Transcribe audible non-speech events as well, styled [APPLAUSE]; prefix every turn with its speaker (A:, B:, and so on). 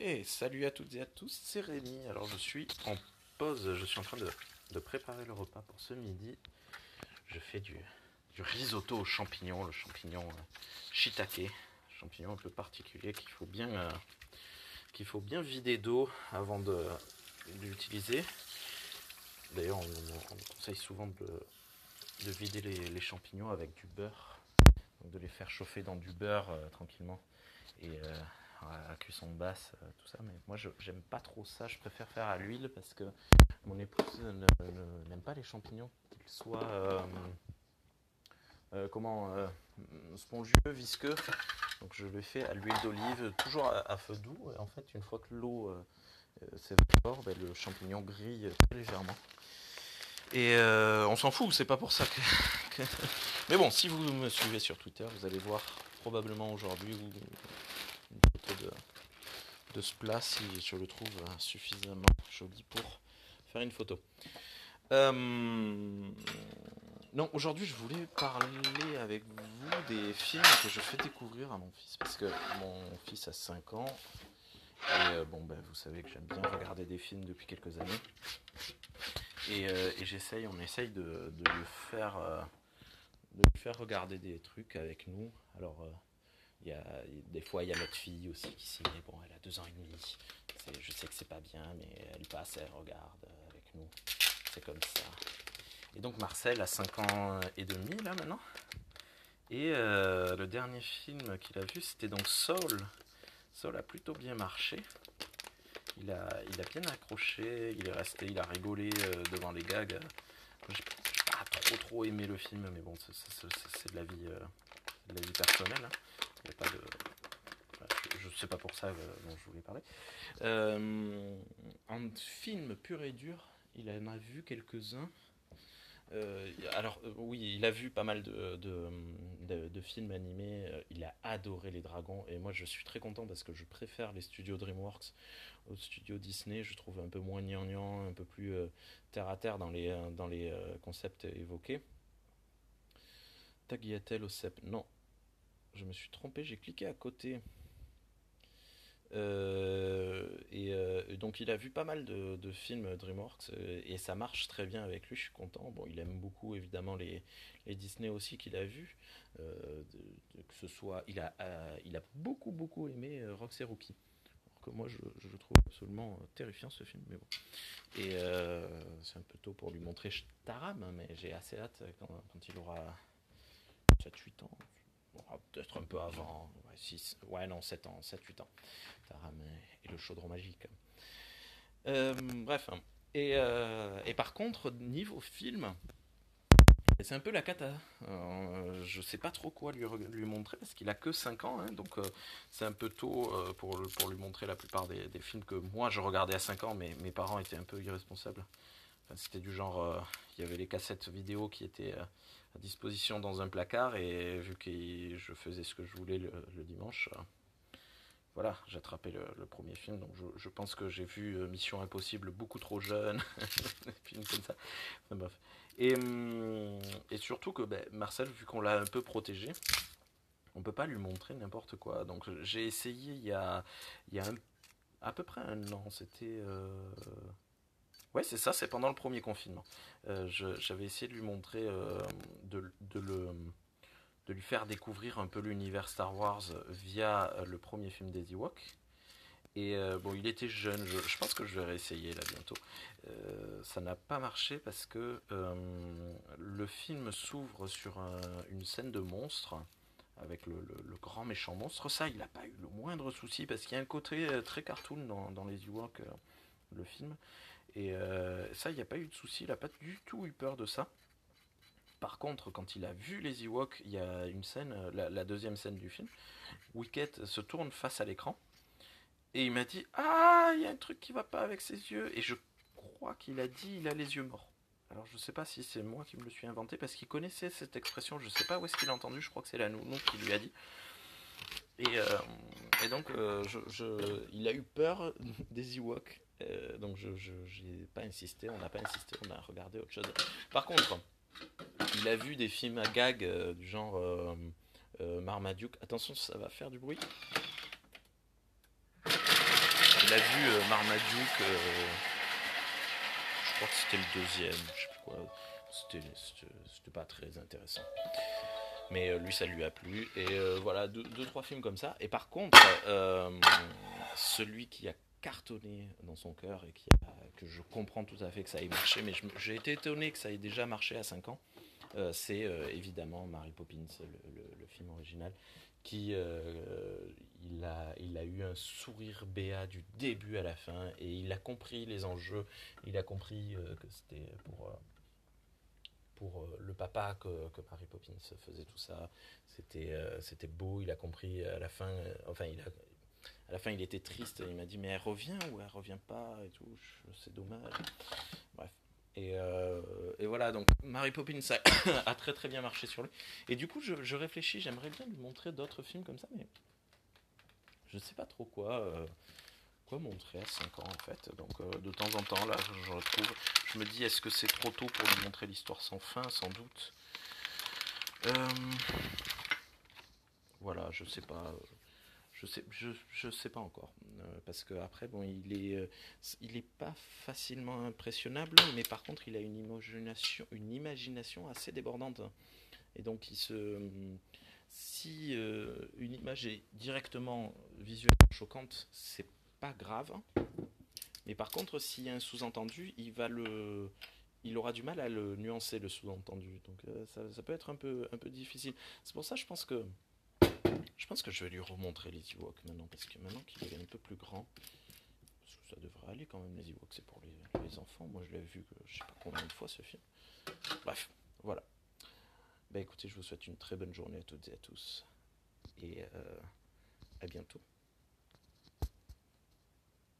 A: Et salut à toutes et à tous, c'est Rémi. Alors je suis en pause, je suis en train de, préparer le repas pour ce midi. Je fais du, risotto aux champignons, le champignon euh, shiitake, champignon un peu particulier qu'il faut bien, euh, qu'il faut bien vider d'eau avant de, l'utiliser. D'ailleurs, on, conseille souvent de, de vider les, champignons avec du beurre, de les faire chauffer dans du beurre euh, tranquillement et à cuisson basse, euh, tout ça. Mais moi, j'aime pas trop ça. Je préfère faire à l'huile parce que mon épouse n'aime pas les champignons, qu'ils soient euh, euh, comment spongieux, visqueux. Donc je le fais à l'huile d'olive, toujours à, feu doux. Et en fait, une fois que l'eau s'évapore, ben, le champignon grille très légèrement. Et on s'en fout, c'est pas pour ça que, Mais bon, si vous me suivez sur Twitter, vous allez voir probablement aujourd'hui de ce plat si je le trouve suffisamment joli pour faire une photo. Euh, non, aujourd'hui je voulais parler avec vous des films que je fais découvrir à mon fils parce que mon fils a 5 ans et euh, bon ben vous savez que j'aime bien regarder des films depuis quelques années et, euh, j'essaye, on essaye de, de lui faire de lui faire regarder des trucs avec nous. Alors des fois, il y a notre fille aussi qui met. Bon, elle a deux ans et demi. Je sais que c'est pas bien, mais elle passe, elle regarde avec nous. C'est comme ça. Et donc Marcel a 5 ans et demi là maintenant. Et euh, le dernier film qu'il a vu, c'était donc Soul. Soul a plutôt bien marché. Il a, il a bien accroché, il est resté, il a rigolé euh, devant les gags. J'ai pas trop trop aimé le film, mais bon, c'est de la vie, euh, de la vie personnelle. Hein je ne sais pas pour ça euh, dont je voulais parler. Euh, en film pur et dur, il en a vu quelques-uns. Euh, alors oui, il a vu pas mal de, films animés, il a adoré les dragons et moi je suis très content parce que je préfère les studios DreamWorks aux studios Disney, je trouve un peu moins gnangnan, un peu plus terre à terre dans les, dans les concepts évoqués. Tagliatelle au non, je me suis trompé, j'ai cliqué à côté. Euh, euh, et donc il a vu pas mal de, films DreamWorks euh, et ça marche très bien avec lui, je suis content. Bon, il aime beaucoup évidemment les, Disney aussi qu'il a vu. que ce soit, il a, il a beaucoup beaucoup aimé Rox et Rookie. Alors que moi je, je, trouve absolument terrifiant ce film, mais bon. Et c'est un peu tôt pour lui montrer Taram, mais j'ai assez hâte quand, quand il aura 7-8 ans, peut-être un peu avant, ouais, 6, ouais non, 7 ans, 7-8 ans, et le chaudron magique. Euh, bref, et, euh, et, par contre, niveau film, c'est un peu la cata. Euh, je sais pas trop quoi lui, lui montrer parce qu'il a que 5 ans, hein, donc c'est un peu tôt pour, pour lui montrer la plupart des, des, films que moi je regardais à 5 ans, mais mes parents étaient un peu irresponsables. C'était du genre, il y avait les cassettes vidéo qui étaient disposition dans un placard et vu que je faisais ce que je voulais le, dimanche, euh, voilà, j'ai attrapé le, premier film. Donc je, pense que j'ai vu euh, Mission Impossible beaucoup trop jeune, [LAUGHS] film comme ça. Et, hum, et, surtout que ben, Marcel, vu qu'on l'a un peu protégé, on peut pas lui montrer n'importe quoi. Donc j'ai essayé il y a, il y a à peu près un an. C'était euh, Ouais, c'est ça, c'est pendant le premier confinement. Euh, j'avais essayé de lui montrer, euh, de, lui faire découvrir un peu l'univers Star Wars via euh, le premier film des Ewoks. Et bon, il était jeune, je, pense que je vais réessayer là bientôt. ça n'a pas marché parce que le film s'ouvre sur une scène de monstre avec le, grand méchant monstre. Ça, il n'a pas eu le moindre souci parce qu'il y a un côté très cartoon dans, dans les Ewoks, le film. Et euh, ça, il n'y a pas eu de souci, il n'a pas du tout eu peur de ça. Par contre, quand il a vu les Ewoks, il y a une scène, euh, la, deuxième scène du film, Wicket se tourne face à l'écran et il m'a dit Ah, il y a un truc qui va pas avec ses yeux. Et je crois qu'il a dit Il a les yeux morts. Alors je ne sais pas si c'est moi qui me le suis inventé parce qu'il connaissait cette expression. Je ne sais pas où est-ce qu'il a entendu. Je crois que c'est la nounou qui lui a dit. Et, euh, donc, il a eu peur [LAUGHS] des Ewoks euh, donc je n'ai pas insisté, on n'a pas insisté, on a regardé autre chose. Par contre, il a vu des films à gag euh, du genre euh, Marmaduke. Attention, ça va faire du bruit. il a vu Marmaduke. je crois que c'était le deuxième. Je sais plus quoi. C'était, pas très intéressant. Mais lui, ça lui a plu. Et voilà, deux, trois films comme ça. Et par contre, celui qui a cartonné dans son cœur et qui a- que je comprends tout à fait que ça ait marché, mais j'ai été étonné que ça ait déjà marché à 5 ans, euh, c'est euh, évidemment Mary Poppins, le, film original, qui euh, il, a, il a eu un sourire béat du début à la fin et il a compris les enjeux, il a compris que c'était pour... pour le papa que, que Mary Poppins faisait tout ça. C'était beau, il a compris à la fin, enfin il a, à la fin il était triste, il m'a dit mais elle revient ou elle revient pas et tout, c'est dommage. Bref. Et, euh, et voilà, donc Mary Poppins ça [COUGHS] a très très bien marché sur lui. Et du coup je, réfléchis, j'aimerais bien lui montrer d'autres films comme ça, mais je sais pas trop quoi. euh, montrer à 5 ans en fait. Donc euh, de temps en temps là je retrouve, je me dis est-ce que c'est trop tôt pour lui montrer l'histoire sans fin? Sans doute. Voilà, je sais pas. Je sais, je, je sais pas encore. Euh, parce que après, bon, il est, euh, il est pas facilement impressionnable, mais par contre, il a une imagination, une imagination assez débordante. Et donc, il se, si euh, une image est directement visuellement choquante, c'est pas grave. Mais par contre, s'il y a un sous-entendu, il va le, il aura du mal à le nuancer le sous-entendu. Donc ça, ça peut être un peu, un peu difficile. C'est pour ça, je pense que, je pense que je vais lui remontrer les Ewoks maintenant, parce que maintenant qu'il est un peu plus grand, parce que ça devrait aller quand même les Ewoks, c'est pour les, enfants. Moi, je l'ai vu, que, je sais pas combien de fois ce film. Bref, voilà. Ben écoutez, je vous souhaite une très bonne journée à toutes et à tous, et euh, à bientôt.